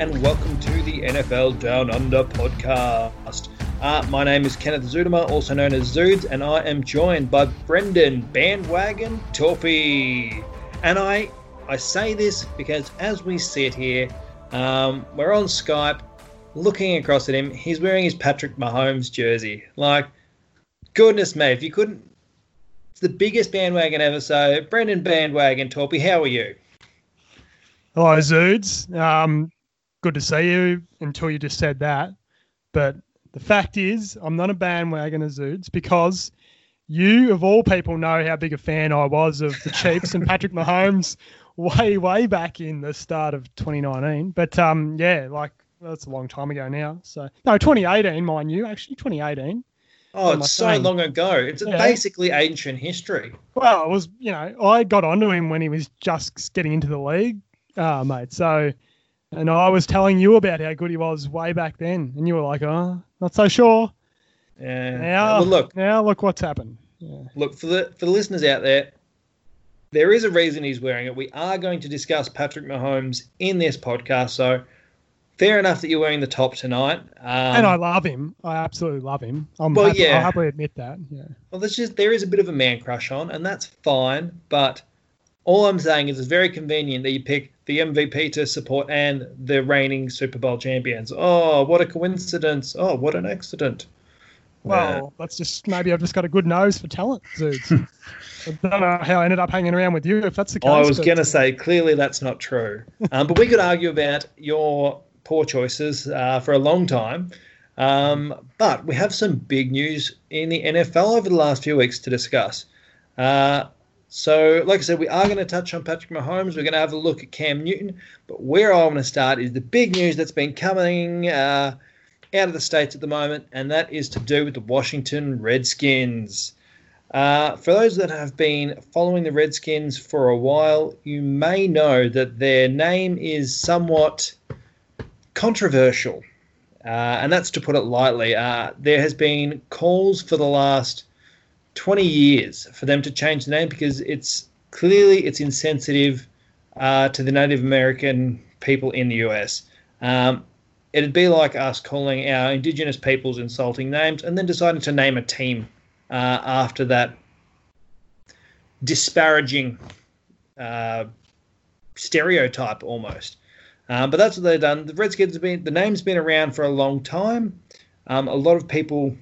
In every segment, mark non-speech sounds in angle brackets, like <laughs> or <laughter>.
and welcome to the NFL Down Under podcast. Uh, my name is Kenneth Zuidema, also known as Zudes, and I am joined by Brendan Bandwagon Torpy. And I, I say this because as we sit here, um, we're on Skype, looking across at him. He's wearing his Patrick Mahomes jersey. Like, goodness me, if you couldn't, it's the biggest bandwagon ever. So, Brendan Bandwagon Torpy, how are you? Hello, Zoods. Um, good to see you until you just said that. But the fact is, I'm not a bandwagoner, of Zoods because you, of all people, know how big a fan I was of the Chiefs and Patrick Mahomes way, way back in the start of 2019. But um, yeah, like that's a long time ago now. So no, 2018, mind you, actually 2018. Oh, it's so saying? long ago. It's yeah. basically ancient history. Well, it was, you know, I got onto him when he was just getting into the league Ah, mate. So, and I was telling you about how good he was way back then, and you were like, "Oh, not so sure." Yeah. Now, well, look. Now look what's happened. Yeah. Look for the for the listeners out there. There is a reason he's wearing it. We are going to discuss Patrick Mahomes in this podcast, so fair enough that you're wearing the top tonight. Um, and I love him. I absolutely love him. I'm well, happy, yeah. I'll happily admit that. Yeah. Well, there's just there is a bit of a man crush on, and that's fine. But all I'm saying is it's very convenient that you pick the MVP to support and the reigning Super Bowl champions. Oh, what a coincidence. Oh, what an accident. Well, that's just maybe I've just got a good nose for talent, Zoods. <laughs> I don't know how I ended up hanging around with you if that's the case. I was going to say, clearly that's not true. <laughs> Um, but we could argue about your poor choices uh, for a long time. Um, but we have some big news in the NFL over the last few weeks to discuss. Uh, so, like I said, we are going to touch on Patrick Mahomes. We're going to have a look at Cam Newton. But where I want to start is the big news that's been coming uh, out of the States at the moment, and that is to do with the Washington Redskins. Uh, for those that have been following the Redskins for a while, you may know that their name is somewhat controversial. Uh, and that's to put it lightly. Uh, there has been calls for the last 20 years for them to change the name because it's clearly it's insensitive uh, to the Native American people in the US. Um, it'd be like us calling our indigenous peoples insulting names and then deciding to name a team uh, after that disparaging uh, stereotype almost. Um, but that's what they've done. The Redskins have been the name's been around for a long time. Um, a lot of people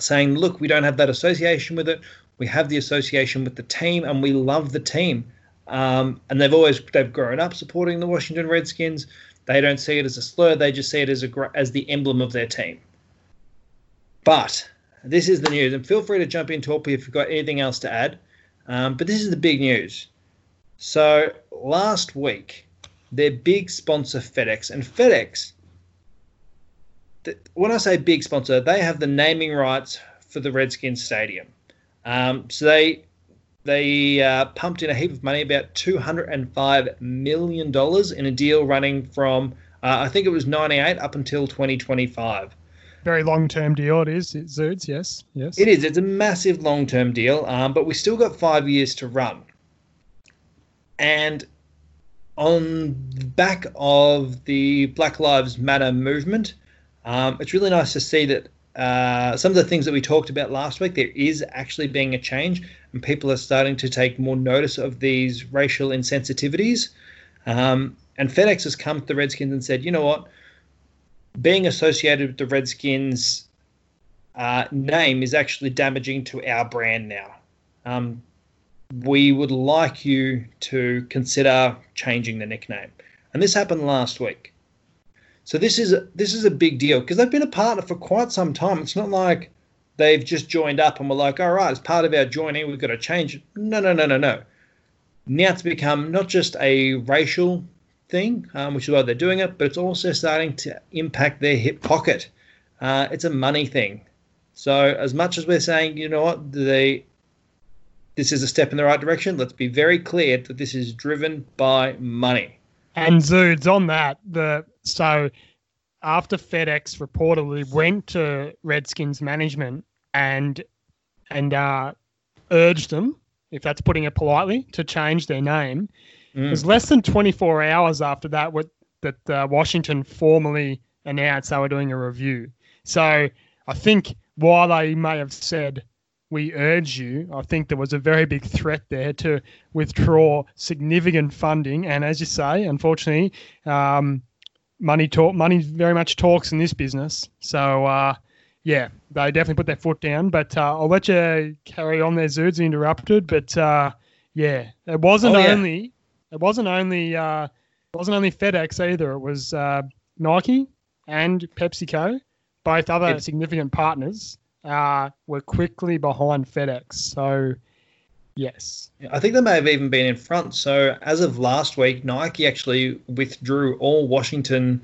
saying, look, we don't have that association with it. We have the association with the team, and we love the team. Um, and they've always they've grown up supporting the Washington Redskins. They don't see it as a slur; they just see it as a as the emblem of their team. But this is the news, and feel free to jump in, Torpy, if you've got anything else to add. Um, but this is the big news. So last week, their big sponsor FedEx, and FedEx when I say big sponsor, they have the naming rights for the Redskins Stadium. Um, so they they uh, pumped in a heap of money, about two hundred and five million dollars, in a deal running from uh, I think it was ninety eight up until twenty twenty five. Very long term deal it is, it Zoods, yes, yes. It is. It's a massive long term deal, um, but we still got five years to run. And on the back of the Black Lives Matter movement, um, it's really nice to see that uh, some of the things that we talked about last week, there is actually being a change, and people are starting to take more notice of these racial insensitivities. Um, and FedEx has come to the Redskins and said, you know what? Being associated with the Redskins uh, name is actually damaging to our brand now. Um, we would like you to consider changing the nickname. And this happened last week. So this is a, this is a big deal because they've been a partner for quite some time. It's not like they've just joined up and we're like, all right, as part of our joining, we've got to change. No, no, no, no, no. Now it's become not just a racial thing, um, which is why they're doing it, but it's also starting to impact their hip pocket. Uh, it's a money thing. So as much as we're saying, you know what, they this is a step in the right direction, let's be very clear that this is driven by money. And Zoods on that, the so after FedEx reportedly went to Redskins management and and uh, urged them, if that's putting it politely, to change their name, mm. it was less than 24 hours after that where that uh, Washington formally announced they were doing a review. So I think while they may have said we urge you, I think there was a very big threat there to withdraw significant funding. And as you say, unfortunately, um, money talk, money very much talks in this business. So uh, yeah, they definitely put their foot down. But uh, I'll let you carry on there, Zoods, interrupted. But uh, yeah, it wasn't Oh, yeah. only it wasn't only uh, it wasn't only FedEx either. It was uh, Nike and PepsiCo, both other It- significant partners, uh, were quickly behind FedEx. So yes, I think they may have even been in front. So as of last week, Nike actually withdrew all Washington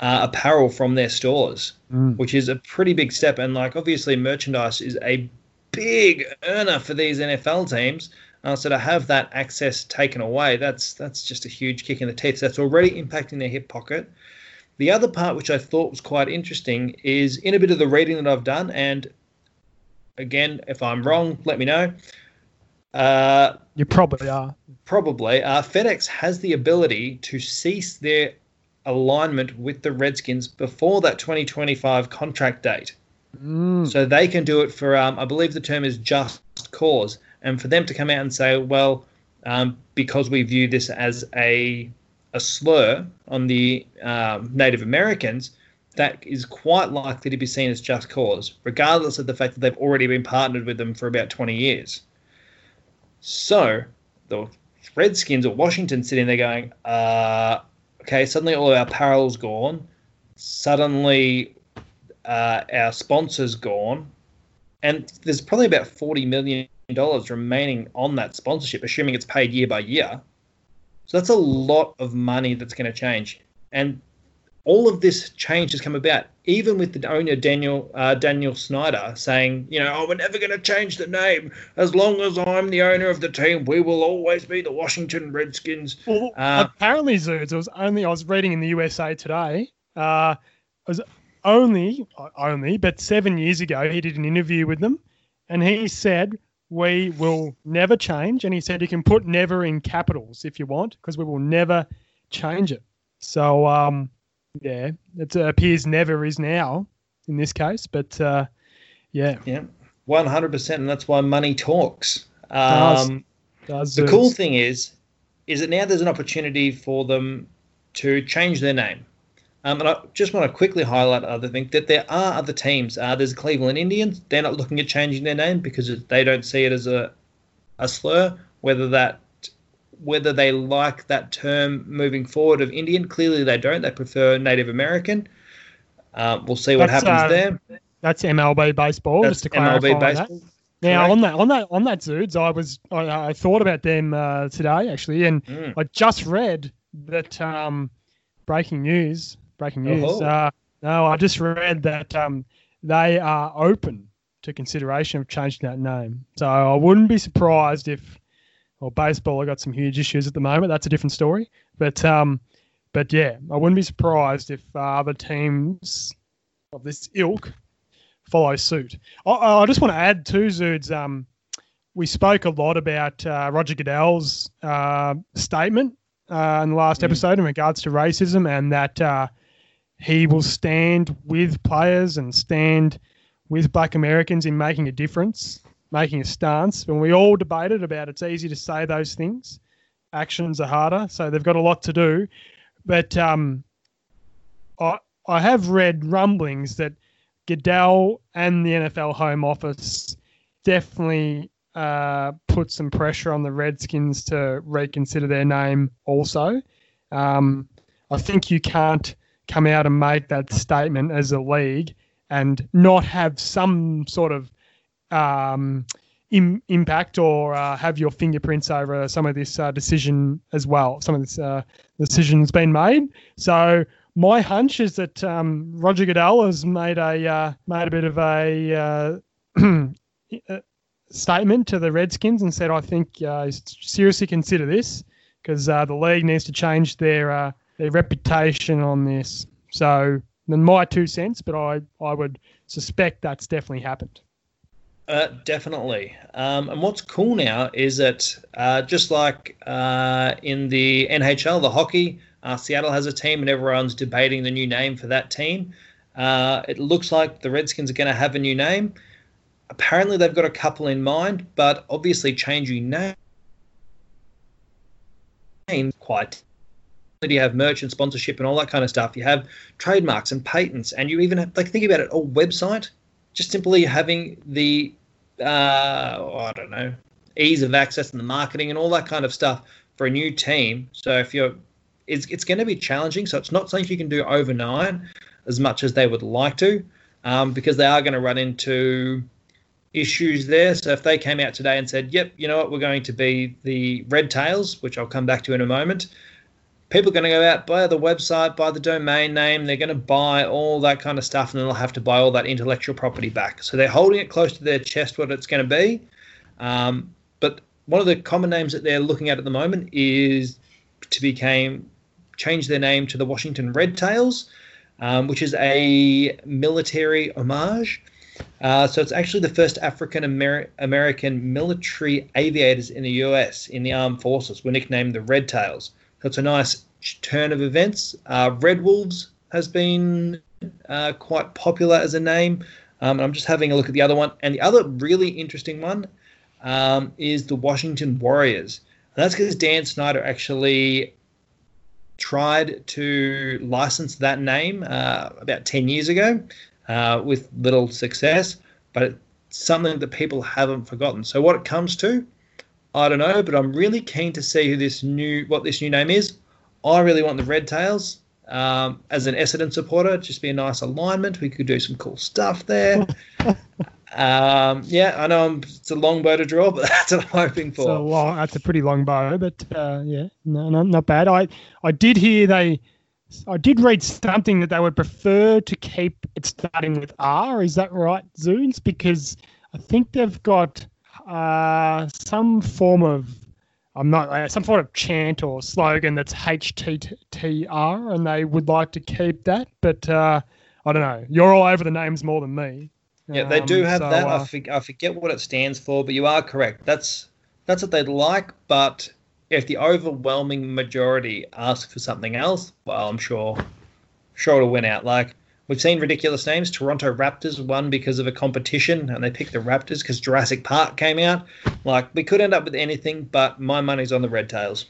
uh, apparel from their stores, which is a pretty big step. And like obviously, merchandise is a big earner for these NFL teams. Uh, so to have that access taken away, that's that's just a huge kick in the teeth. So that's already impacting their hip pocket. The other part, which I thought was quite interesting, is in a bit of the reading that I've done, and again, if I'm wrong, let me know. Uh, you probably are. probably uh, FedEx has the ability to cease their alignment with the Redskins before that 2025 contract date. Mm. So they can do it for, um, I believe the term is just cause, and for them to come out and say, well, um, because we view this as a a slur on the um, Native Americans, that is quite likely to be seen as just cause, regardless of the fact that they've already been partnered with them for about 20 years. So the Redskins or Washington sitting there going, uh, okay, suddenly all of our apparel's gone. Suddenly uh, our sponsor's gone. And there's probably about $40 million remaining on that sponsorship, assuming it's paid year by year. So that's a lot of money that's going to change. And all of this change has come about, even with the owner Daniel uh, Daniel Snyder saying, you know, oh, we're never going to change the name. As long as I'm the owner of the team, we will always be the Washington Redskins. Well, Uh, apparently, Zoods, it was only I was reading in the USA Today. Uh, it was only only, but seven years ago, he did an interview with them, and he said we will never change. And he said you can put never in capitals if you want, because we will never change it. So, um, yeah, it appears never is now in this case, but uh, yeah, Yeah, 100%. And that's why money talks. Um, does the Zoods. cool thing is, is that now there's an opportunity for them to change their name. Um, and I just want to quickly highlight other thing that there are other teams. Uh, there's Cleveland Indians. They're not looking at changing their name because they don't see it as a a slur. Whether that whether they like that term moving forward of Indian, clearly they don't. They prefer Native American. Uh, we'll see what That's, happens uh, there. That's MLB baseball. That's just to clarify MLB that. Now Correct. on that on that on that Zoods, I was I, I thought about them uh, today actually, and Mm. I just read that um, breaking news. Breaking news. Uh, no, I just read that um, they are open to consideration of changing that name. So I wouldn't be surprised if, well, baseball. I got some huge issues at the moment. That's a different story. But um, but yeah, I wouldn't be surprised if uh, other teams of this ilk follow suit. I, I just want to add to Zoods. Um, we spoke a lot about uh, Roger Goodell's uh, statement uh, in the last Mm. episode in regards to racism, and that uh, he will stand with players and stand with Black Americans in making a difference, making a stance. And we all debated about it's easy to say those things, actions are harder, so they've got a lot to do. But um, I I have read rumblings that Goodell and the NFL Home Office definitely uh, put some pressure on the Redskins to reconsider their name. Also, um, I think you can't come out and make that statement as a league and not have some sort of um, Im- impact or uh, have your fingerprints over some of this uh, decision as well. Some of this uh, decision's been made. So my hunch is that um, Roger Goodell has made a uh, made a bit of a uh, <clears throat> uh, statement to the Redskins and said, "I think seriously consider this because the league needs to change their their reputation on this." So, my two cents, but I I would suspect that's definitely happened. Uh, definitely. Um, and what's cool now is that uh, just like uh, in the NHL, the hockey, Uh, Seattle has a team, and everyone's debating the new name for that team. Uh, it looks like the Redskins are going to have a new name. Apparently, they've got a couple in mind, but obviously, changing name quite. You have merchant sponsorship and all that kind of stuff. You have trademarks and patents, and you even have, like think about it, a website. Just simply having the uh, I don't know ease of access and the marketing and all that kind of stuff for a new team. So if you're, it's it's going to be challenging. So it's not something you can do overnight as much as they would like to, um, because they are going to run into issues there. So if they came out today and said, "Yep, you know what, we're going to be the Red Tails," which I'll come back to in a moment, people are going to go out buy the website, buy the domain name. They're going to buy all that kind of stuff, and then they'll have to buy all that intellectual property back. So they're holding it close to their chest what it's going to be. Um, but one of the common names that they're looking at at the moment is to become change their name to the Washington Red Tails, um, which is a military homage. Uh, so it's actually the first African Amer- American military aviators in the U.S. in the armed forces were nicknamed the Red Tails. It's a nice turn of events. Uh, Red Wolves has been uh, quite popular as a name. Um, I'm just having a look at the other one, and the other really interesting one um, is the Washington Warriors. And that's because Dan Snyder actually tried to license that name uh, about 10 years ago uh, with little success, but it's something that people haven't forgotten. So, what it comes to, I don't know, but I'm really keen to see who this new what this new name is. I really want the Red Tails. Um, as an Essendon supporter, just be a nice alignment. We could do some cool stuff there. <laughs> Um, yeah, I know I'm, it's a long bow to draw, but <laughs> that's what I'm hoping for. So long, that's a pretty long bow, but uh, yeah, no, no, not bad. I I did hear they, I did read something that they would prefer to keep it starting with R. Is that right, Zunes? Because I think they've got uh, some form of I'm not uh, some sort of chant or slogan that's HTTR, and they would like to keep that. But uh, I don't know. You're all over the names more than me. Yeah, they do Um, have so, that. uh, I, for, I forget what it stands for, but you are correct. That's that's what they'd like. But if the overwhelming majority ask for something else, well, I'm sure sure it'll win out. Like we've seen ridiculous names. Toronto Raptors won because of a competition, and they picked the Raptors because Jurassic Park came out. Like we could end up with anything, but my money's on the Red Tails.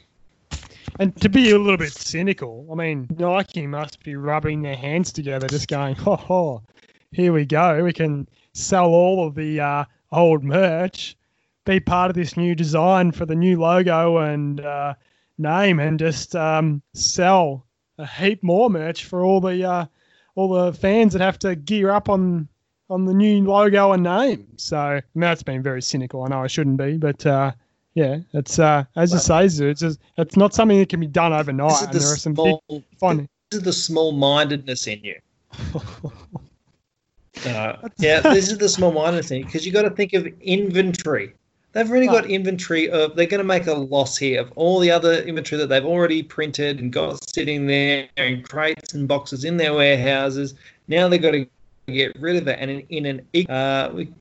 And to be a little bit cynical, I mean, Nike must be rubbing their hands together, just going, "Ho ho, here we go. We can sell all of the uh, old merch, be part of this new design for the new logo and uh, name, and just um, sell a heap more merch for all the uh, all the fans that have to gear up on on the new logo and name." So I mean, that's been very cynical. I know I shouldn't be, but. Uh, yeah, it's uh, as you say, Zoo, it's just, it's not something that can be done overnight. And the there are some big small, fun. this is the small-mindedness in you. <laughs> Uh, yeah, this is the small mindedness thing because you got to think of inventory. They've really got inventory of. They're going to make a loss here of all the other inventory that they've already printed and got sitting there in crates and boxes in their warehouses. Now they've got to get rid of it, and in, in an, uh, we,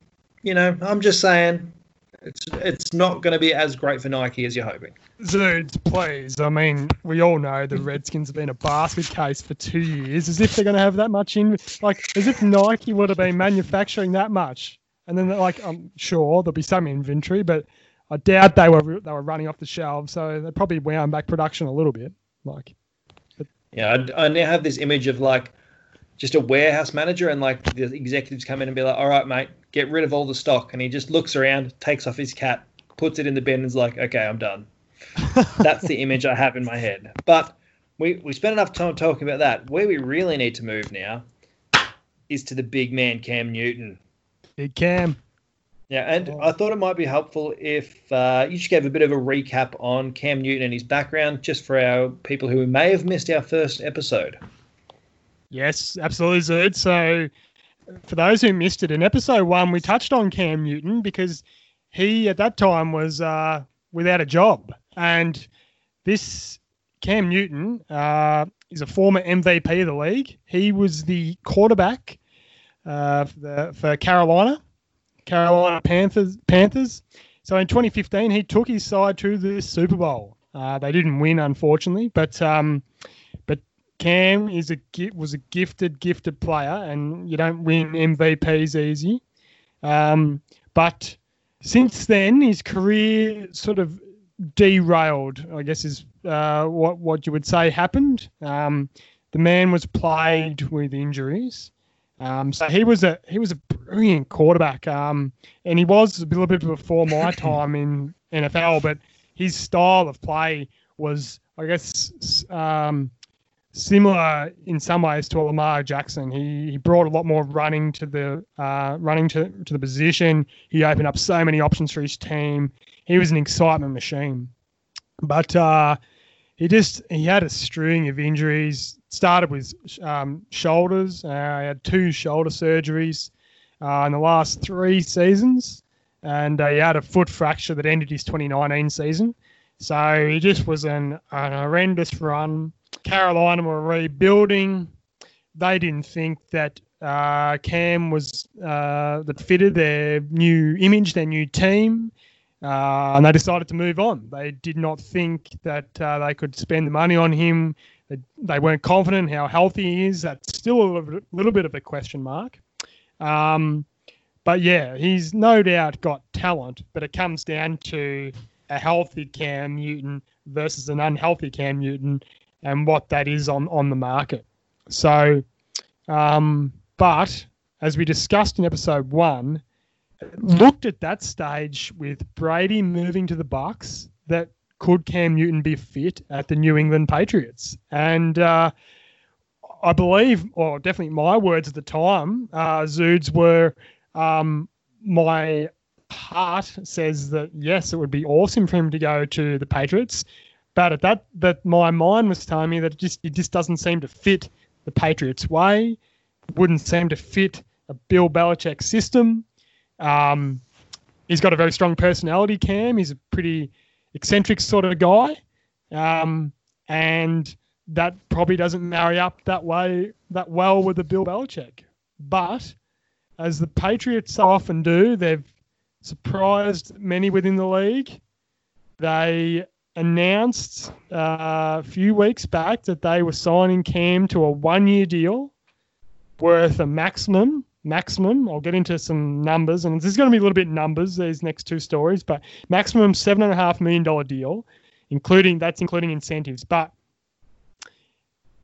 you know, I'm just saying, it's it's not going to be as great for Nike as you're hoping. Zoos, please. I mean, we all know the Redskins have been a basket case for two years. As if they're going to have that much in, like, as if Nike would have been manufacturing that much. And then, like, I'm sure there'll be some inventory, but I doubt they were they were running off the shelves. So they probably wound back production a little bit. Like, Yeah, I, I now have this image of like just a warehouse manager, and like the executives come in and be like, "All right, mate, get rid of all the stock," and he just looks around, takes off his cap, puts it in the bin, and is like, "Okay, I'm done." <laughs> That's the image I have in my head. But we we spent enough time talking about that. Where we really need to move now is to the big man Cam Newton. Big Cam. Yeah, and Oh. I thought it might be helpful if uh, you just gave a bit of a recap on Cam Newton and his background, just for our people who may have missed our first episode. Yes, absolutely, Zerd. So, for those who missed it, in episode one, we touched on Cam Newton because he, at that time, was uh, without a job. And this Cam Newton uh, is a former MVP of the league. He was the quarterback uh, for, the, for Carolina, Carolina Panthers. Panthers. So in 2015, he took his side to the Super Bowl. Uh, they didn't win, unfortunately, but um, Cam is a was a gifted, gifted player, and you don't win MVPs easy. Um, but since then, his career sort of derailed. I guess is uh, what what you would say happened. Um, the man was plagued with injuries. Um, so he was a he was a brilliant quarterback, um, and he was a little bit before my <laughs> time in NFL. But his style of play was, I guess, um, similar in some ways to Lamar Jackson. He, he brought a lot more running to the uh, running to, to the position. He opened up so many options for his team. He was an excitement machine. But uh, he just he had a string of injuries. Started with um, shoulders. Uh, he had two shoulder surgeries uh, in the last three seasons, and uh, he had a foot fracture that ended his 2019 season. So he just was an, an horrendous run. Carolina were rebuilding. They didn't think that uh, Cam was uh, that fitted their new image, their new team, uh, and they decided to move on. They did not think that uh, they could spend the money on him. They, weren't confident how healthy he is. That's still a little, little bit of a question mark. Um, but yeah, he's no doubt got talent, but it comes down to a healthy Cam Newton versus an unhealthy Cam Newton and what that is on, on the market. So, um, but as we discussed in episode one, looked at that stage with Brady moving to the Bucs that could Cam Newton be fit at the New England Patriots? And uh, I believe, or definitely my words at the time, uh, Zoods were um, my heart says that yes, it would be awesome for him to go to the Patriots, but at that, that my mind was telling me that it just it just doesn't seem to fit the Patriots way, wouldn't seem to fit a Bill Belichick system. Um, he's got a very strong personality. Cam, he's a pretty eccentric sort of guy, um, and that probably doesn't marry up that way that well with the Bill Belichick. But as the Patriots so often do, they've surprised many within the league. They announced uh, a few weeks back that they were signing Cam to a one-year deal worth a maximum maximum. I'll get into some numbers, and this is going to be a little bit numbers. These next two stories, but maximum seven and a half million dollar deal, including that's including incentives. But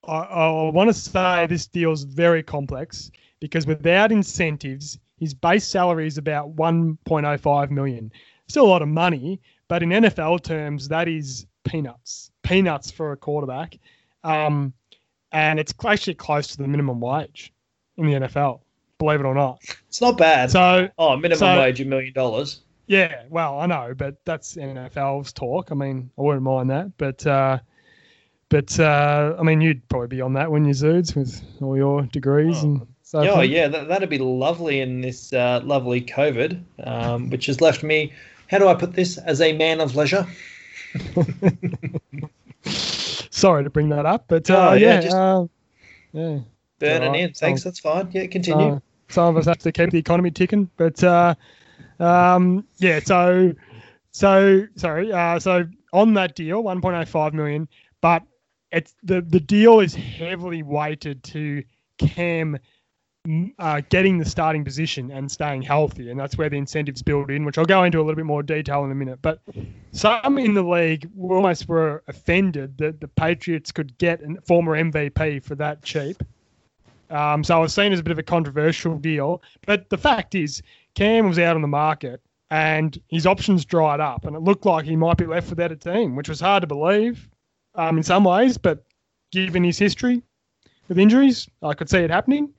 I, I want to say this deal is very complex because without incentives, his base salary is about 1.05 million. Still a lot of money, but in NFL terms, that is peanuts. Peanuts for a quarterback. Um, and it's actually close to the minimum wage in the NFL, believe it or not. It's not bad. So, oh, minimum so- wage a million dollars. yeah, well, I know, but that's NFL's talk. I mean, I wouldn't mind that, but uh, but uh, I mean, you'd probably be on that when you Zoods with all your degrees Oh. and so. Oh yeah, that, that'd be lovely in this uh, lovely COVID, um, which has left me. How do I put this? As a man of leisure. <laughs> Sorry to bring that up, but uh, Oh, yeah, yeah, just- uh, yeah. Burning Alright, in. Thanks. so- That's fine. Yeah, continue. Uh, some of us have to keep the economy ticking, but uh, um, yeah. So, so sorry. Uh, so on that deal, 1.05 million, but it's the the deal is heavily weighted to Cam mm, uh, getting the starting position and staying healthy, and that's where the incentives build in, which I'll go into a little bit more detail in a minute. But some in the league almost were offended that the Patriots could get a former MVP for that cheap. Um, so I was seen as a bit of a controversial deal. But the fact is, Cam was out on the market and his options dried up, and it looked like he might be left without a team, which was hard to believe um, in some ways. But given his history with injuries, I could see it happening.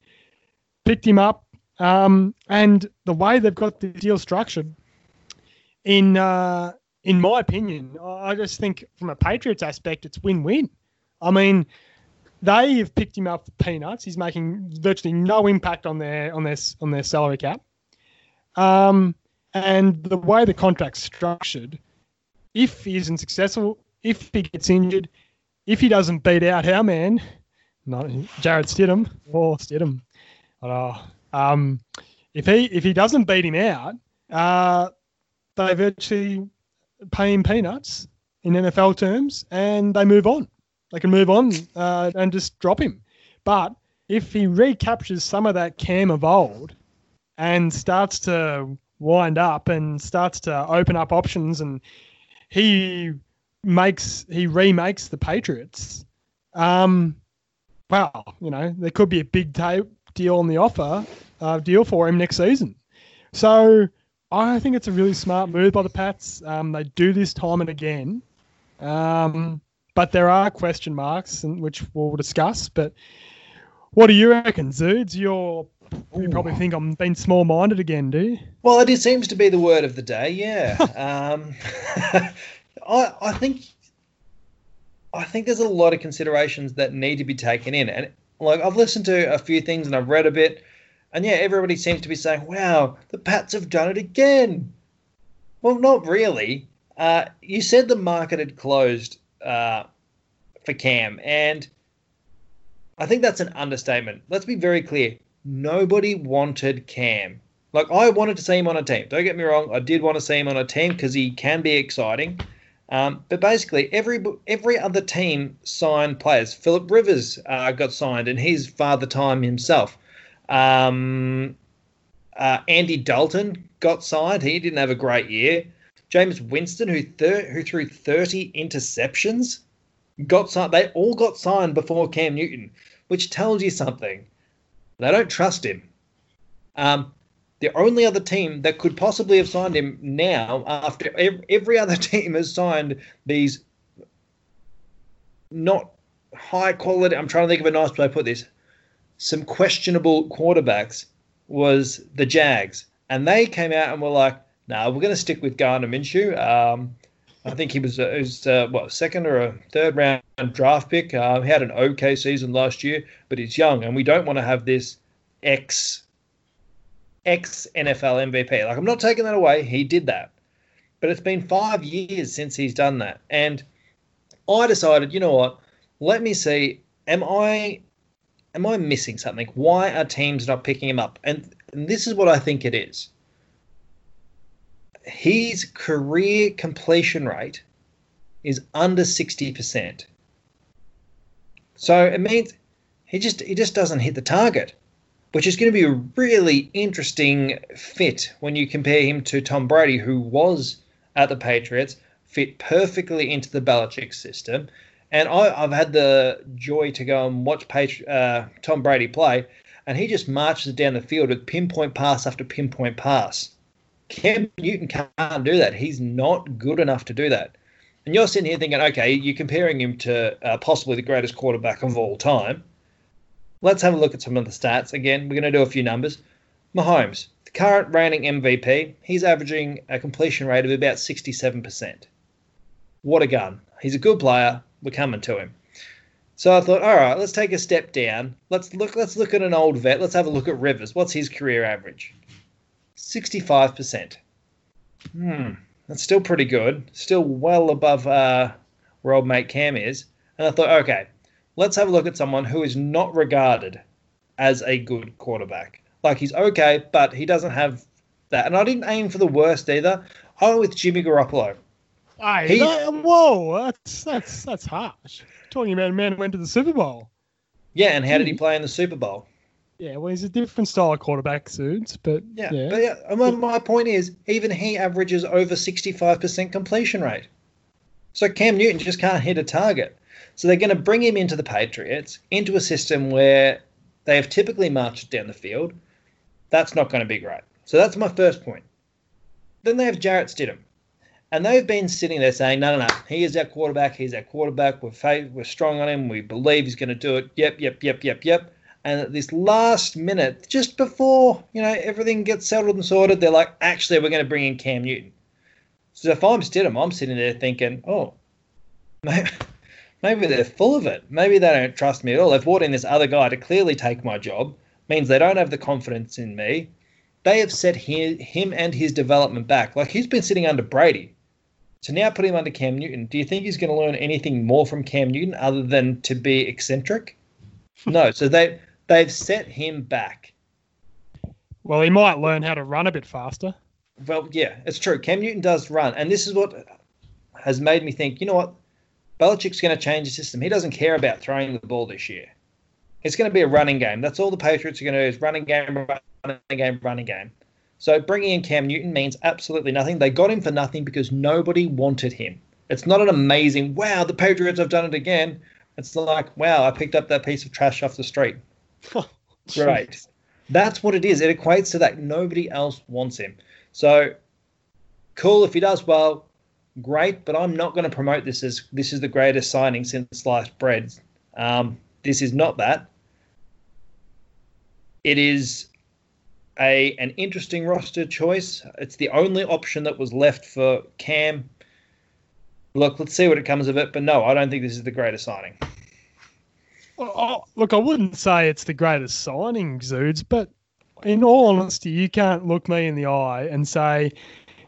Picked him up, um, and the way they've got the deal structured, in uh, in my opinion, I just think from a Patriots aspect, it's win-win. I mean, they have picked him up for peanuts. He's making virtually no impact on their on their on their salary cap. Um, and the way the contract's structured, if he isn't successful, if he gets injured, if he doesn't beat out our man, not Jarrett Stidham or Stidham, don't. Um, if he if he doesn't beat him out, uh, they virtually pay him peanuts in NFL terms, and they move on. They can move on uh, and just drop him. But if he recaptures some of that cam of old and starts to wind up and starts to open up options and he makes he remakes the Patriots, um, well, you know, there could be a big ta- deal on the offer uh, deal for him next season. So I think it's a really smart move by the Pats. Um, they do this time and again. Um, but there are question marks, which we'll discuss. But what do you reckon, Zoods? You're you probably think I'm being small-minded again, do you? Well, it seems to be the word of the day. Yeah, <laughs> um, <laughs> I I think I think there's a lot of considerations that need to be taken in, and like I've listened to a few things and I've read a bit, and yeah, everybody seems to be saying, "Wow, the Pats have done it again." Well, not really. Uh, you said the market had closed uh, for Cam, and I think that's an understatement. Let's be very clear. Nobody wanted Cam. Like I wanted to see him on a team. Don't get me wrong. I did want to see him on a team because he can be exciting. Um, but basically, every every other team signed players. Philip Rivers uh, got signed, and he's father time himself. Um, uh, Andy Dalton got signed. He didn't have a great year. Jameis Winston, who thir- who threw 30 interceptions, got signed. They all got signed before Cam Newton, which tells you something. They don't trust him. Um, the only other team that could possibly have signed him now, after every other <laughs> team has signed these not high quality, I'm trying to think of a nice way to put this, some questionable quarterbacks, was the Jags. And they came out and were like, no, we're going to stick with Gardner Minshew. Um, I think he was, uh, was uh, what second or a third round draft pick. Uh, he had an okay season last year, but he's young, and we don't want to have this ex ex NFL MVP. Like I'm not taking that away. He did that, but it's been five years since he's done that, and I decided, you know what? Let me see. Am I am I missing something? Why are teams not picking him up? And, and this is what I think it is his career completion rate is under 60%. So it means he just he just doesn't hit the target, which is going to be a really interesting fit when you compare him to Tom Brady, who was at the Patriots, fit perfectly into the Belichick system. And I, have had the joy to go and watch Patri- uh, Tom Brady play, and he just marches down the field with pinpoint pass after pinpoint pass. Cam Newton can't do that. He's not good enough to do that. And you're sitting here thinking, okay, you're comparing him to uh, possibly the greatest quarterback of all time. Let's have a look at some of the stats. Again, we're going to do a few numbers. Mahomes, the current reigning MVP, he's averaging a completion rate of about 67%. What a gun. He's a good player. We're coming to him. So I thought, all right, let's take a step down. Let's look. Let's look at an old vet. Let's have a look at Rivers. What's his career average? 65%. Hmm, that's still pretty good. Still well above uh, where old mate Cam is. And I thought, okay, let's have a look at someone who is not regarded as a good quarterback. Like he's okay, but he doesn't have that. And I didn't aim for the worst either. I went with Jimmy Garoppolo. Aye, he, whoa, that's that's that's harsh. Talking about a man who went to the Super Bowl. Yeah, and how did he play in the Super Bowl? Yeah, well, he's a different style of quarterback, suits, but yeah, yeah. but yeah. My, my point is, even he averages over sixty-five percent completion rate. So Cam Newton just can't hit a target. So they're going to bring him into the Patriots into a system where they have typically marched down the field. That's not going to be great. So that's my first point. Then they have Jarrett Stidham. And they've been sitting there saying, no, no, no, he is our quarterback. He's our quarterback. We're, we're strong on him. We believe he's going to do it. Yep, yep, yep, yep, yep. And at this last minute, just before you know everything gets settled and sorted, they're like, actually, we're going to bring in Cam Newton. So if I'm Stidham, I'm sitting there thinking, oh, <laughs> maybe, they're full of it. Maybe they don't trust me at all. They've brought in this other guy to clearly take my job. Means they don't have the confidence in me. They have set him and his development back. Like he's been sitting under Brady. So now put him under Cam Newton. Do you think he's going to learn anything more from Cam Newton other than to be eccentric? No. So they they've set him back. Well, he might learn how to run a bit faster. Well, yeah, it's true. Cam Newton does run, and this is what has made me think. You know what? Belichick's going to change the system. He doesn't care about throwing the ball this year. It's going to be a running game. That's all the Patriots are going to do is running game, running game, running game. So bringing in Cam Newton means absolutely nothing. They got him for nothing because nobody wanted him. It's not an amazing, wow, the Patriots have done it again. It's like, wow, I picked up that piece of trash off the street. <laughs> right. That's what it is. It equates to that nobody else wants him. So cool if he does well, great, but I'm not going to promote this as this is the greatest signing since sliced bread. Um, this is not that. It is a an interesting roster choice. It's the only option that was left for Cam. Look, let's see what it comes of it. But no, I don't think this is the greatest signing. Well, look, I wouldn't say it's the greatest signing, Zoods, but in all honesty, you can't look me in the eye and say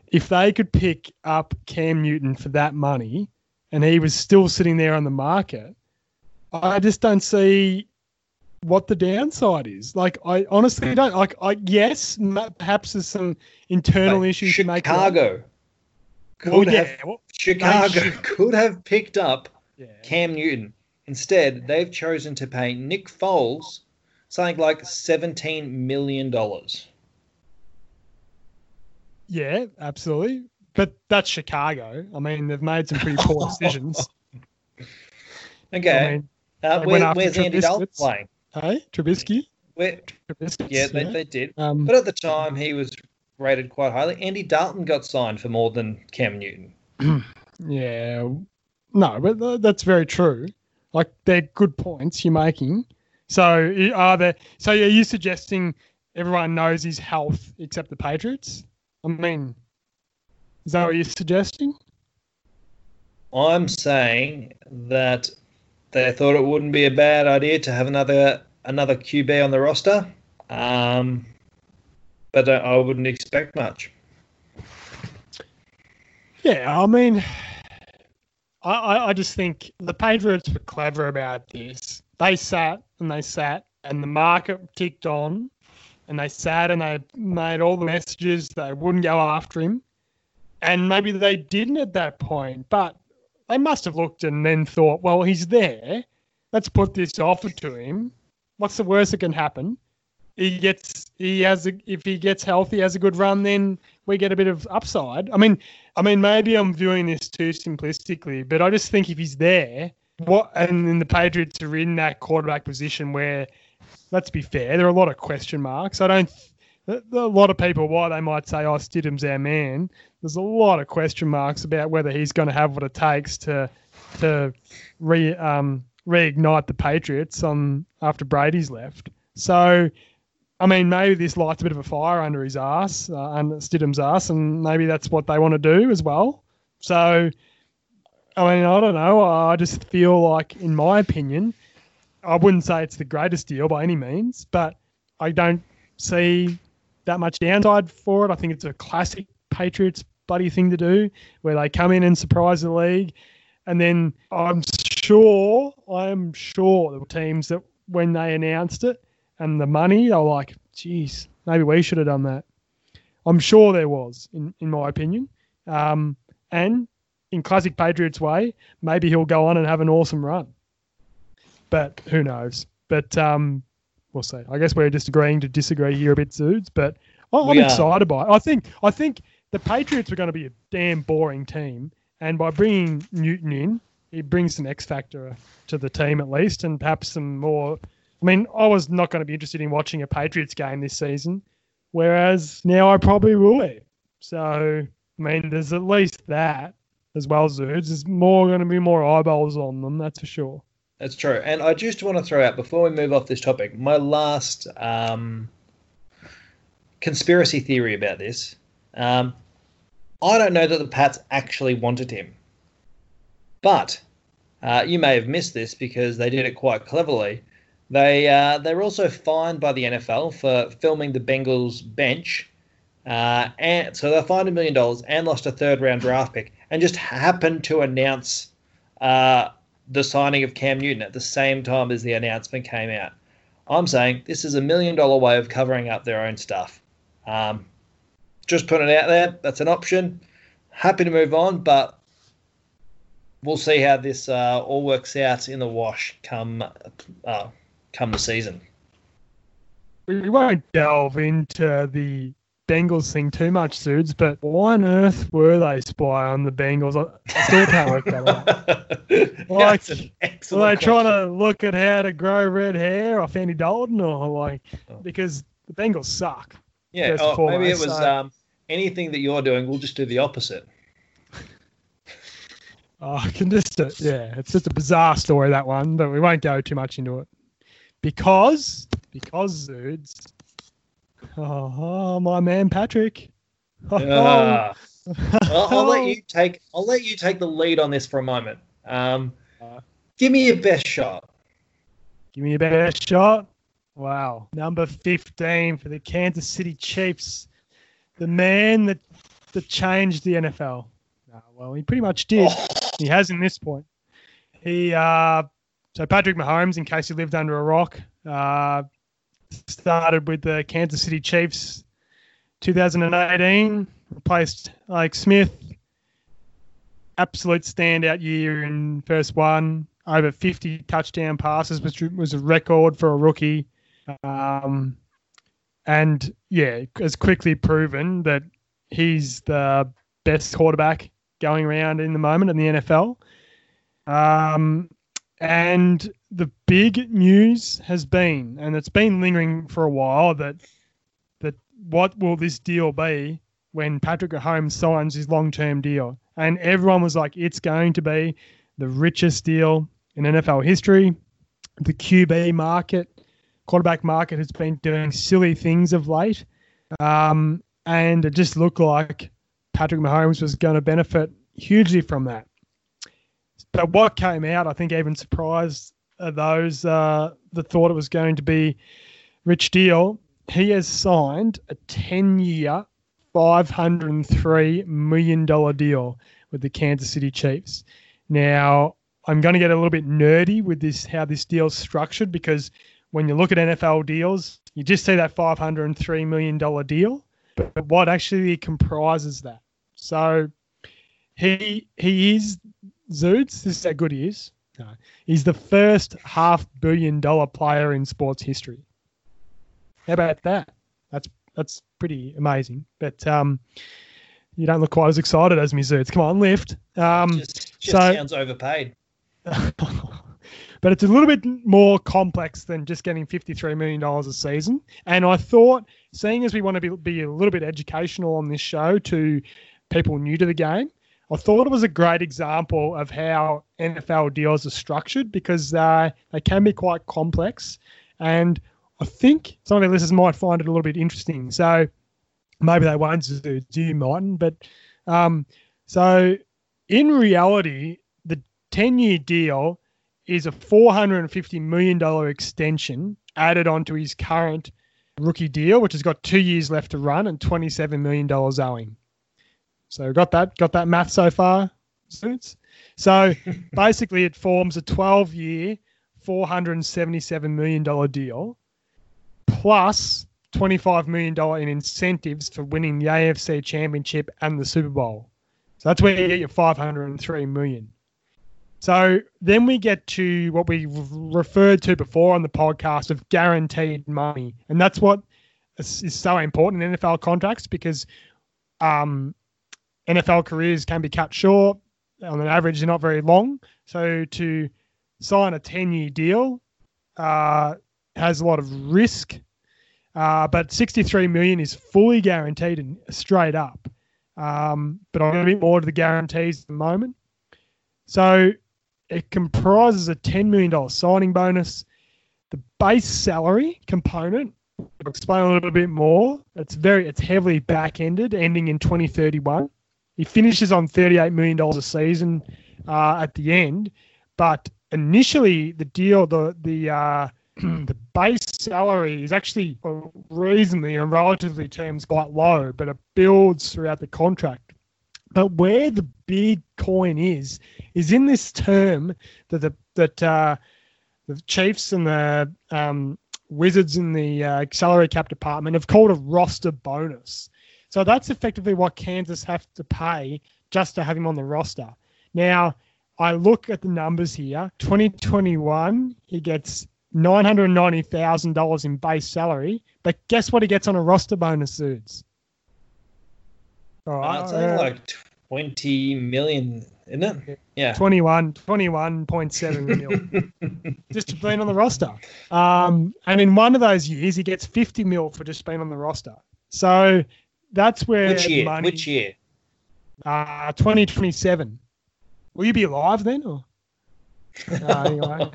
if they could pick up Cam Newton for that money and he was still sitting there on the market, I just don't see what the downside is. Like, I honestly don't. Like, I yes, perhaps there's some internal Mate, issues. Chicago could well, yeah, have well, Chicago <laughs> could have picked up yeah. Cam Newton. Instead, they've chosen to pay Nick Foles something like seventeen million dollars. Yeah, absolutely. But that's Chicago. I mean, they've made some pretty poor <laughs> decisions. okay. I mean, uh, where, where's Andy Dalton playing? Hey, Trubisky? Where, Trubisky yeah, they, yeah. they did. Um, but at the time, he was rated quite highly. Andy Dalton got signed for more than Cam Newton. <clears throat> yeah. No, but that's very true. Like, they're good points you're making. So, are there? So, are you suggesting everyone knows his health except the Patriots? I mean, is that what you're suggesting? I'm saying that they thought it wouldn't be a bad idea to have another another QB on the roster, um, but I wouldn't expect much. Yeah, I mean, I, I just think the Patriots were clever about this. They sat and they sat, and the market ticked on, and they sat and they made all the messages they wouldn't go after him. And maybe they didn't at that point, but they must have looked and then thought, well, he's there. Let's put this offer to him. What's the worst that can happen? He gets he has a, if he gets healthy, has a good run, then we get a bit of upside. I mean, I mean, maybe I'm viewing this too simplistically, but I just think if he's there, what and then the Patriots are in that quarterback position where let's be fair, there are a lot of question marks. I don't. A lot of people, why they might say, "Oh, Stidham's our man," there's a lot of question marks about whether he's going to have what it takes to to re um, reignite the Patriots on after Brady's left. So, I mean, maybe this lights a bit of a fire under his ass, uh, Stidham's ass, and maybe that's what they want to do as well. So, I mean, I don't know. I just feel like, in my opinion, I wouldn't say it's the greatest deal by any means, but I don't see that much downside for it. I think it's a classic Patriots buddy thing to do where they come in and surprise the league. And then I'm sure, I'm sure were teams that when they announced it and the money, they were like, geez, maybe we should have done that. I'm sure there was, in, in my opinion. Um, and in classic Patriots way, maybe he'll go on and have an awesome run but who knows? But um, we'll see. I guess we're just agreeing to disagree here a bit, Zoods. But I'm excited by it. I think I think the Patriots are going to be a damn boring team, and by bringing Newton in, it brings some X factor to the team at least, and perhaps some more. I mean, I was not going to be interested in watching a Patriots game this season, whereas now I probably will be. So, I mean, there's at least that as well, Zoods. There's more going to be more eyeballs on them, that's for sure. That's true. And I just want to throw out before we move off this topic, my last um, conspiracy theory about this. Um, I don't know that the Pats actually wanted him, but uh, you may have missed this because they did it quite cleverly. They uh, they were also fined by the NFL for filming the Bengals bench, uh, and so they fined a million dollars and lost a third round draft pick, and just happened to announce uh, the signing of Cam Newton at the same time as the announcement came out. I'm saying this is a million dollar way of covering up their own stuff. Um, just putting it out there. That's an option. Happy to move on, but we'll see how this uh, all works out in the wash come uh, come the season. We won't delve into the Bengals thing too much, Zuids, but why on earth were they spy on the Bengals? I still can't work that out. <laughs> like, were they trying to look at how to grow red hair off Andy Dalton, or like oh. because the Bengals suck? Yeah, oh, maybe it was so, um, anything that you're doing. We'll just do the opposite. <laughs> Oh, I can just, uh, yeah, it's just a bizarre story that one, but we won't go too much into it because because Zuids. Oh, oh my man Patrick. <laughs> Oh. Well, I'll let you <laughs> take. I'll let you take the lead on this for a moment. Um, uh, give me your best shot. Give me your best shot. Wow, number fifteen for the Kansas City Chiefs, the man that that changed the NFL. Uh, well, he pretty much did. Oh. He has in this point. He uh, so Patrick Mahomes, in case he lived under a rock, uh, started with the Kansas City Chiefs 2018, replaced Alex Smith. Absolute standout year in first one. Over 50 touchdown passes, which was a record for a rookie. Um, and yeah, has quickly proven that he's the best quarterback going around in the moment in the NFL. Um, and the big news has been, and it's been lingering for a while, that that what will this deal be when Patrick Mahomes signs his long-term deal? And everyone was like, it's going to be the richest deal in NFL history. The QB market, quarterback market, has been doing silly things of late, um, and it just looked like Patrick Mahomes was going to benefit hugely from that. But what came out, I think, even surprised those uh, that thought it was going to be Rich Deal. He has signed a 10 year, $503 million deal with the Kansas City Chiefs. Now, I'm going to get a little bit nerdy with this, how this deal's structured, because when you look at NFL deals, you just see that $503 million deal. But what actually comprises that? So he he is Zuids, this is how good he is. No. He's the first half billion dollar player in sports history. How about that? That's that's pretty amazing. But um, you don't look quite as excited as me, Zuids. Come on, lift. Um, just, just so, sounds overpaid. <laughs> but it's a little bit more complex than just getting $53 million a season. And I thought, seeing as we want to be, be a little bit educational on this show to people new to the game, I thought it was a great example of how NFL deals are structured because uh, they can be quite complex. And I think some of our listeners might find it a little bit interesting. So maybe they won't you mightn't. But um, so in reality, the 10 year deal is a $450 million extension added onto his current rookie deal, which has got two years left to run and $27 million owing. So got that got that math so far, students. So <laughs> basically, it forms a 12-year, 477 million dollar deal, plus plus 25 million dollar in incentives for winning the AFC Championship and the Super Bowl. So that's where you get your 503 million. So then we get to what we referred to before on the podcast of guaranteed money, and that's what is so important in NFL contracts because um, NFL careers can be cut short. On an average, they're not very long. So to sign a 10 year deal uh, has a lot of risk. Uh, but 63 million is fully guaranteed and straight up. Um, but I'm going to be more to the guarantees at the moment. So it comprises a $10 million signing bonus, the base salary component. I'll explain a little bit more. It's very, it's heavily back ended, ending in 2031. He finishes on $38 million a season uh, at the end. But initially, the deal, the, the, uh, <clears throat> the base salary is actually reasonably in relatively terms quite low, but it builds throughout the contract. But where the big coin is, is in this term that the that uh, the Chiefs and the um, Wizards in the uh, salary cap department have called a roster bonus. So that's effectively what Kansas have to pay just to have him on the roster. Now, I look at the numbers here. 2021, he gets nine hundred ninety thousand dollars in base salary, but guess what he gets on a roster bonus, Zuids? All right, uh, it's uh, like twenty million, isn't it? Yeah, 21, 21.7 <laughs> mil, just to being on the roster. Um, and in one of those years, he gets fifty mil for just being on the roster. So that's where which year? Money, which year? Uh, 2027. Will you be alive then? Or? Uh, <laughs> anyway.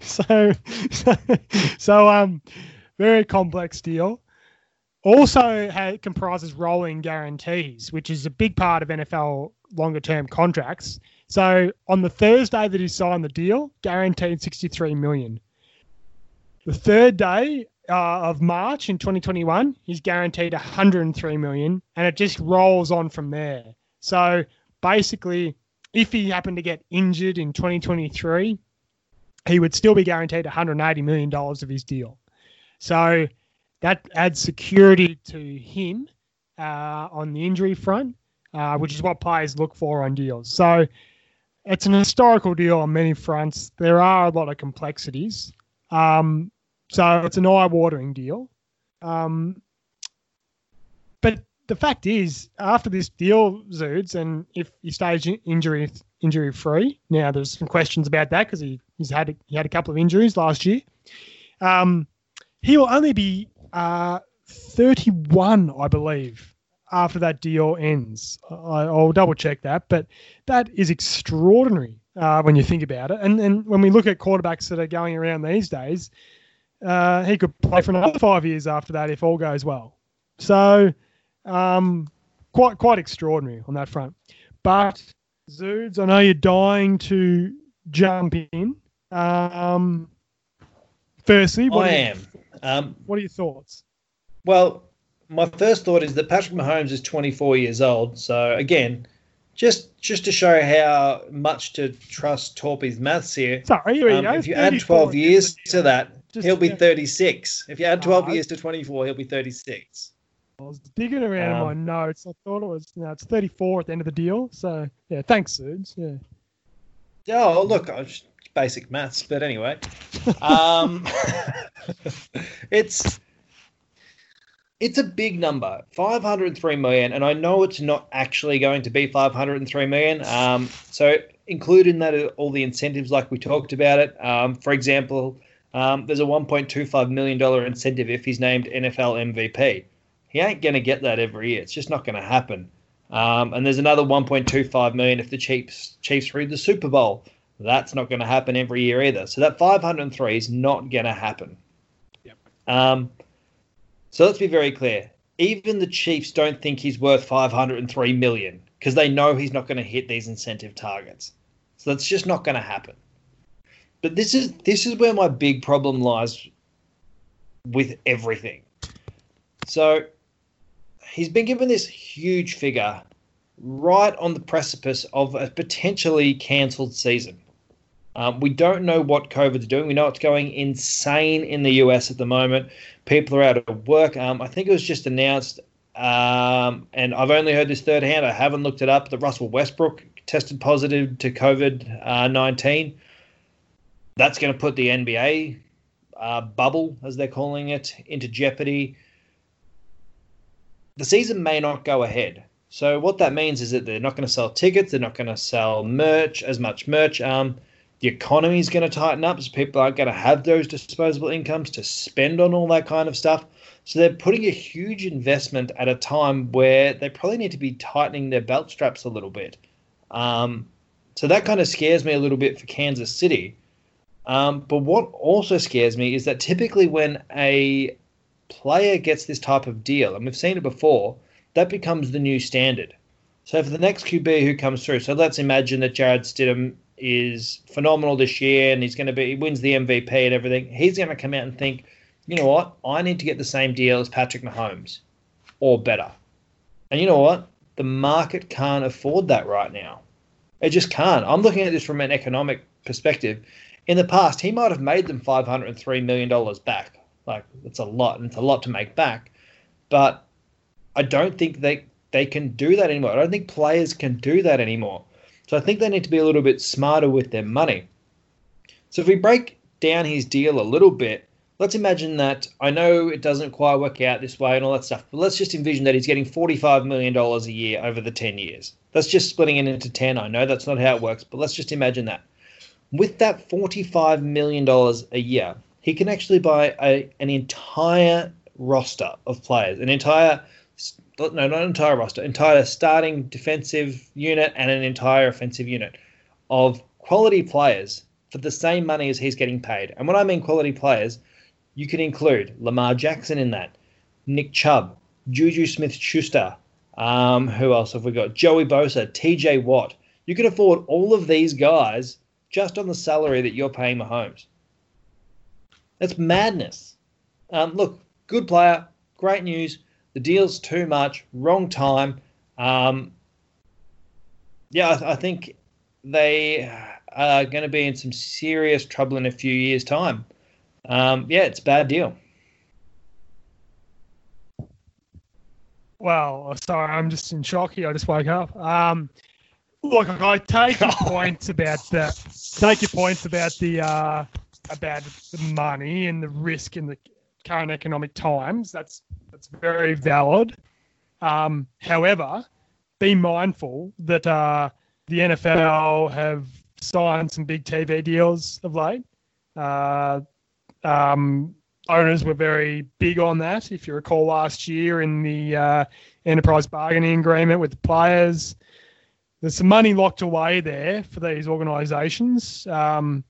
<laughs> so, so, so, um, very complex deal. Also, ha- comprises rolling guarantees, which is a big part of NFL longer term contracts. So, on the Thursday that he signed the deal, guaranteed 63 million. The third day uh, of March in 2021, he's guaranteed 103 million, and it just rolls on from there. So basically, if he happened to get injured in 2023, he would still be guaranteed 180 million dollars of his deal. So that adds security to him uh, on the injury front, uh, which is what players look for on deals. So it's an historical deal on many fronts. There are a lot of complexities. Um, so it's an eye-watering deal. Um, but the fact is, after this deal, Zuids, and if he stays injury injury free, now there's some questions about that because he he's had he had a couple of injuries last year. Um, he will only be uh, 31, I believe, after that deal ends. I, will double check that, but that is extraordinary uh, when you think about it. And and when we look at quarterbacks that are going around these days, uh, he could play for another five years after that if all goes well. So, um, quite quite extraordinary on that front. But Zuids, I know you're dying to jump in. Um, firstly, what I am. Um, what are your thoughts? Well, my first thought is that Patrick Mahomes is 24 years old. So again, just just to show how much to trust Torpy's maths here. Sorry, um, if you add 12 years to that, just, he'll be 36. If you add 12 uh, years to 24, he'll be 36. I was digging around um, in my notes. I thought it was, no, it's 34 at the end of the deal. So, yeah, thanks, Zuids. Yeah. Oh, look, I was basic maths, but anyway. <laughs> um, <laughs> it's it's a big number 503 million and i know it's not actually going to be 503 million um, so include in that all the incentives like we talked about it um, for example um, there's a $1.25 million incentive if he's named NFL MVP. He ain't going to get that every year. It's just not going to happen. Um, and there's another 1.25 million if the Chiefs Chiefs read the Super Bowl. That's not going to happen every year either. So that 503 is not going to happen. Yep. Um, so let's be very clear. Even the Chiefs don't think he's worth 503 million because they know he's not going to hit these incentive targets. So that's just not going to happen. But this is this is where my big problem lies with everything. So he's been given this huge figure right on the precipice of a potentially cancelled season. Um, we don't know what COVID's doing. We know it's going insane in the US at the moment. People are out of work. Um, I think it was just announced, um, and I've only heard this third hand. I haven't looked it up. That Russell Westbrook tested positive to COVID uh, 19 that's going to put the NBA uh, bubble, as they're calling it, into jeopardy. The season may not go ahead. So what that means is that they're not going to sell tickets, they're not going to sell merch as much merch. Um, the economy is going to tighten up, so people aren't going to have those disposable incomes to spend on all that kind of stuff. So they're putting a huge investment at a time where they probably need to be tightening their belt straps a little bit. Um, so that kind of scares me a little bit for Kansas City. Um, but what also scares me is that typically when a player gets this type of deal, and we've seen it before, that becomes the new standard. So for the next QB who comes through, so let's imagine that Jarrett Stidham is phenomenal this year and he's going to be he wins the MVP and everything. He's going to come out and think, you know what, I need to get the same deal as Patrick Mahomes, or better. And you know what, the market can't afford that right now. It just can't. I'm looking at this from an economic perspective in the past, he might have made them $503 million back. Like, it's a lot, and it's a lot to make back. But I don't think they, they can do that anymore. I don't think players can do that anymore. So I think they need to be a little bit smarter with their money. So if we break down his deal a little bit, let's imagine that I know it doesn't quite work out this way and all that stuff, but let's just envision that he's getting $45 million a year over the 10 years. That's just splitting it into 10. I know that's not how it works, but let's just imagine that. With that $45 million a year, he can actually buy a, an entire roster of players, an entire no, not an entire roster, entire starting defensive unit and an entire offensive unit of quality players for the same money as he's getting paid. And when I mean quality players, you can include Lamar Jackson in that, Nick Chubb, JuJu Smith-Schuster. Um, who else have we got? Joey Bosa, TJ Watt. You can afford all of these guys just on the salary that you're paying Mahomes. That's madness. Um, look, good player, great news. The deal's too much, wrong time. Um, yeah, I, I think they are going to be in some serious trouble in a few years' time. Um, yeah, it's a bad deal. Well, sorry, I'm just in shock here. I just woke up. Um, look, I take your <laughs> points about take your points about the uh, about the money and the risk in the current economic times. That's that's very valid. Um, however, be mindful that uh, the NFL have signed some big TV deals of late. Uh, um, owners were very big on that. If you recall last year in the uh, enterprise bargaining agreement with the players, there's some money locked away there for these organisations. Um,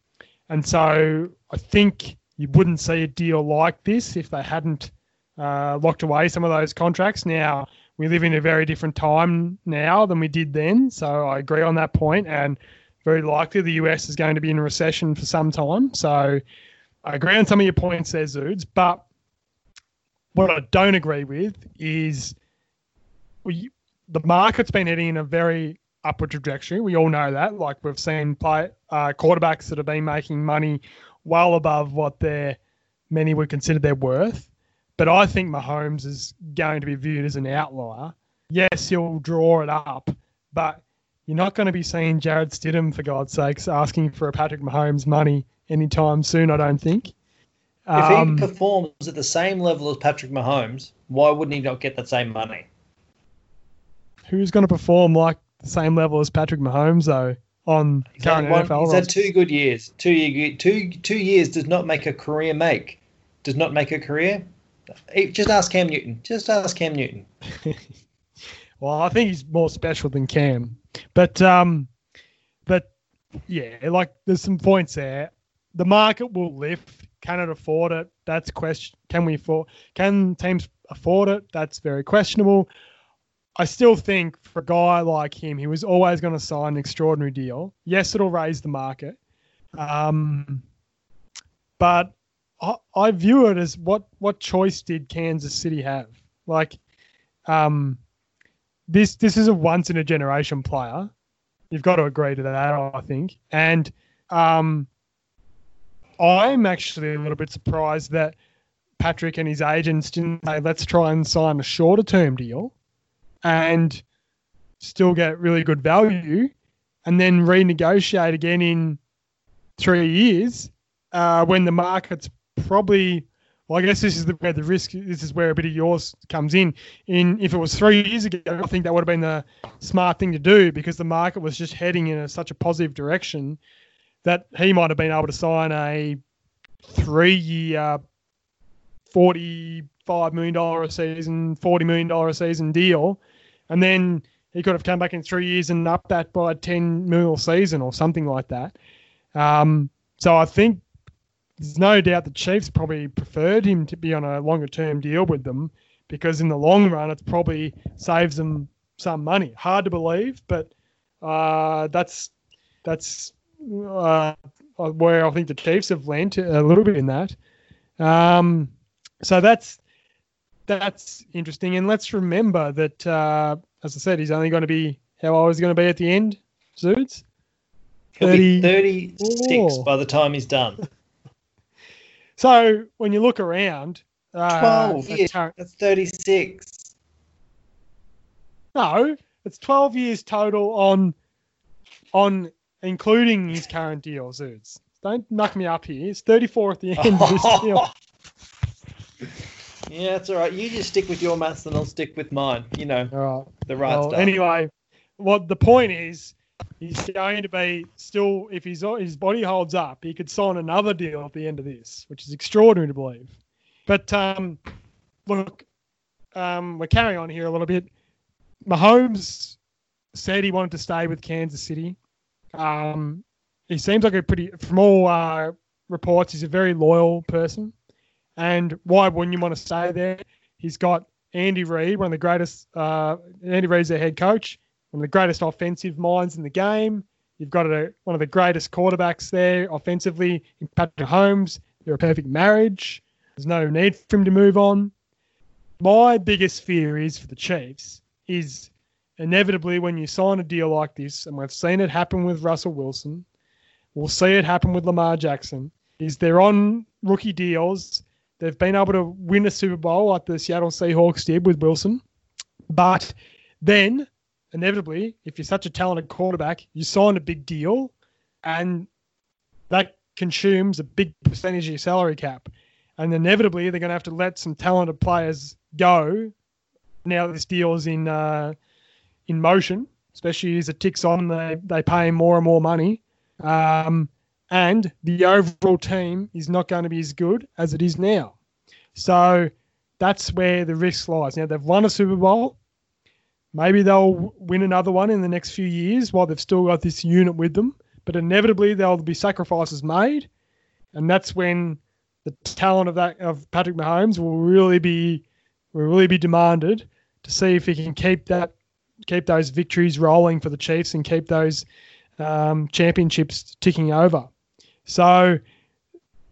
and so I think you wouldn't see a deal like this if they hadn't uh, locked away some of those contracts. Now, we live in a very different time now than we did then. So I agree on that point. point, and very likely the US is going to be in recession for some time. So I agree on some of your points there, Zuids. But what I don't agree with is we, the market's been heading in a very upward trajectory. We all know that. Like we've seen play uh, quarterbacks that have been making money well above what their many would consider their worth. But I think Mahomes is going to be viewed as an outlier. Yes, he'll draw it up, but you're not going to be seeing Jarrett Stidham, for God's sakes, asking for a Patrick Mahomes money anytime soon, I don't think. If um, he performs at the same level as Patrick Mahomes, why wouldn't he not get that same money? Who's going to perform like same level as Patrick Mahomes, though, on he's current one, NFL? He's had two good years. Two, year, two, two years does not make a career make. Does not make a career. Just ask Cam Newton. Just ask Cam Newton. <laughs> <laughs> well, I think he's more special than Cam. But um, but yeah, like there's some points there. The market will lift. Can it afford it? That's question. Can we afford? Can teams afford it? That's very questionable. I still think for a guy like him, he was always going to sign an extraordinary deal. Yes, it'll raise the market, um, but I, I view it as what what choice did Kansas City have? Like, um, this this is a once in a generation player. You've got to agree to that, I think. And um, I'm actually a little bit surprised that Patrick and his agents didn't say, let's try and sign a shorter term deal and still get really good value and then renegotiate again in three years uh, when the market's probably well, I guess this is the, where the risk. This is where a bit of yours comes in. In if it was three years ago, I think that would have been the smart thing to do because the market was just heading in a, such a positive direction that he might have been able to sign a three-year, forty-five million dollar a season, forty million dollar a season deal, and then he could have come back in three years and up that by ten mil season or something like that. Um, so I think there's no doubt the Chiefs probably preferred him to be on a longer term deal with them because in the long run it probably saves them some money. Hard to believe, but uh, that's that's uh, where I think the Chiefs have lent a little bit in that. Um, so that's that's interesting, and let's remember that as I said, he's only going to be how old is he going to be at the end? Zuids? He'll 30, be 36 by the time he's done. <laughs> So when you look around, uh, 12 years, that's 36. No, it's 12 years total on on including his current deal, Zuids. Don't knock me up here. It's 34 at the end of this <laughs> deal. Yeah, it's all right. You just stick with your maths and I'll stick with mine. You know, All right. the right well, stuff. anyway, what the point is, he's going to be still if his his body holds up, he could sign another deal at the end of this, which is extraordinary to believe. But um, look, um, we're carrying on here a little bit. Mahomes said he wanted to stay with Kansas City. Um, he seems like a pretty, from all uh, reports, he's a very loyal person. And why wouldn't you want to stay there? He's got Andy Reid, one of the greatest. Uh, Andy Reid's their head coach, one of the greatest offensive minds in the game. You've got a, one of the greatest quarterbacks there offensively in Patrick Mahomes. They're a perfect marriage. There's no need for him to move on. My biggest fear is for the Chiefs is inevitably when you sign a deal like this, and we've seen it happen with Russell Wilson, we'll see it happen with Lamar Jackson, is they're on rookie deals. They've been able to win a Super Bowl like the Seattle Seahawks did with Wilson. But then, inevitably, if you're such a talented quarterback, you sign a big deal and that consumes a big percentage of your salary cap. And inevitably, they're going to have to let some talented players go now this deal is in uh, in motion, especially as it ticks on. They, they pay more and more money. Um, and the overall team is not going to be as good as it is now. So that's where the risk lies. Now they've won a Super Bowl. Maybe they'll win another one in the next few years while they've still got this unit with them. But inevitably there'll be sacrifices made, and that's when the talent of that of Patrick Mahomes will really be will really be demanded to see if he can keep that keep those victories rolling for the Chiefs and keep those um, championships ticking over. So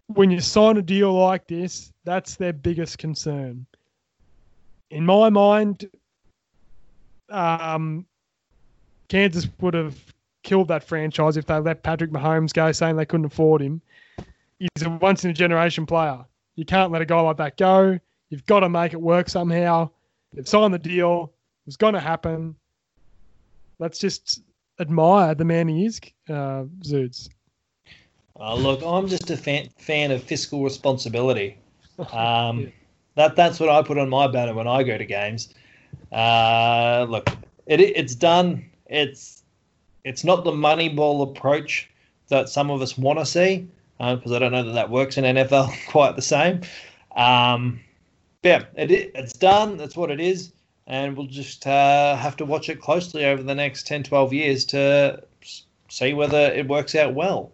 when you sign a deal like this, that's their biggest concern. In my mind, um, Kansas would have killed that franchise if they let Patrick Mahomes go, saying they couldn't afford him. He's a once in a generation player. You can't let a guy like that go. You've got to make it work somehow. They've signed the deal. It was going to happen. Let's just admire the man he is, uh, Zuids. Uh, look, I'm just a fan, fan of fiscal responsibility. Um, that that's what I put on my banner when I go to games. Uh, look, it, it's done. It's it's not the money ball approach that some of us want to see because uh, I don't know that that works in NFL <laughs> quite the same. Um, yeah, it, it's done. That's what it is. And we'll just uh, have to watch it closely over the next 10, 12 years to see whether it works out well.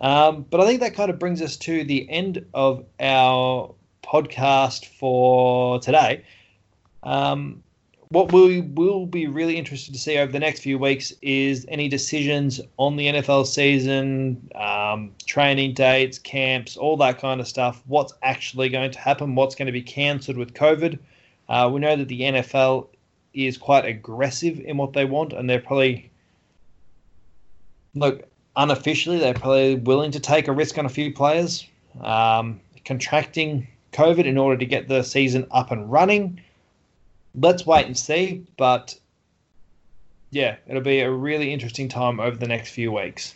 Um, but I think that kind of brings us to the end of our podcast for today. Um, what we will be really interested to see over the next few weeks is any decisions on the NFL season, um, training dates, camps, all that kind of stuff. What's actually going to happen? What's going to be cancelled with COVID? Uh, we know that the NFL is quite aggressive in what they want, and they're probably look unofficially they're probably willing to take a risk on a few players um, contracting COVID in order to get the season up and running let's wait and see. But yeah, it'll be a really interesting time over the next few weeks.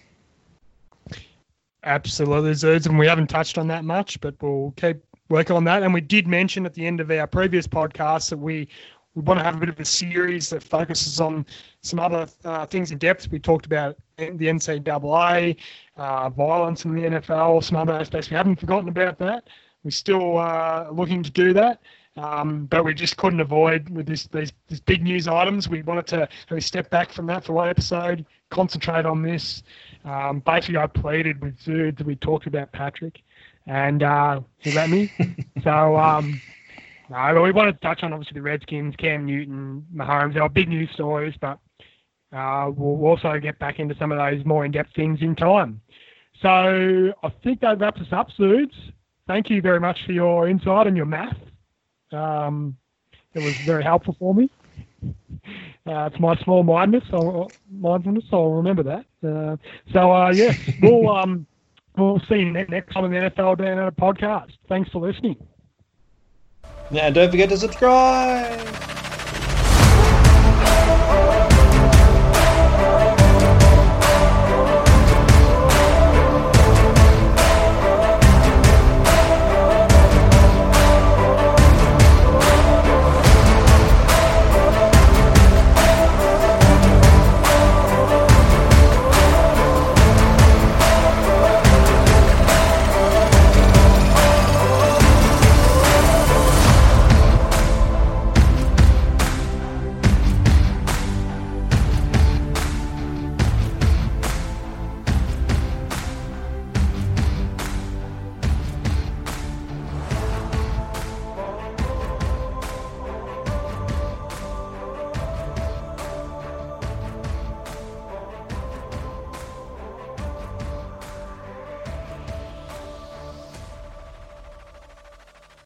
Absolutely, Zuids, and we haven't touched on that much, but we'll keep working on that. And we did mention at the end of our previous podcast that we we want to have a bit of a series that focuses on some other uh, things in depth. We talked about the NCAA, uh, violence in the NFL, some other aspects. We haven't forgotten about that. We're still uh, looking to do that. Um, but we just couldn't avoid with this, these, these big news items. We wanted to really step back from that for one episode, concentrate on this. Um, basically, I pleaded with Zuid that we talked about Patrick, and uh, he let me. <laughs> so, um, no, but we wanted to touch on obviously the Redskins, Cam Newton, Mahomes. They were big news stories, but uh, we'll also get back into some of those more in-depth things in time. So I think that wraps us up, Zuids. Thank you very much for your insight and your math. Um, it was very helpful for me. <laughs> Uh, it's my small mindness, so mindfulness. So I'll remember that. Uh, so uh, yeah, we'll <laughs> um, we'll see you next time on the NFL Down Dan podcast. Thanks for listening. Now, don't forget to subscribe.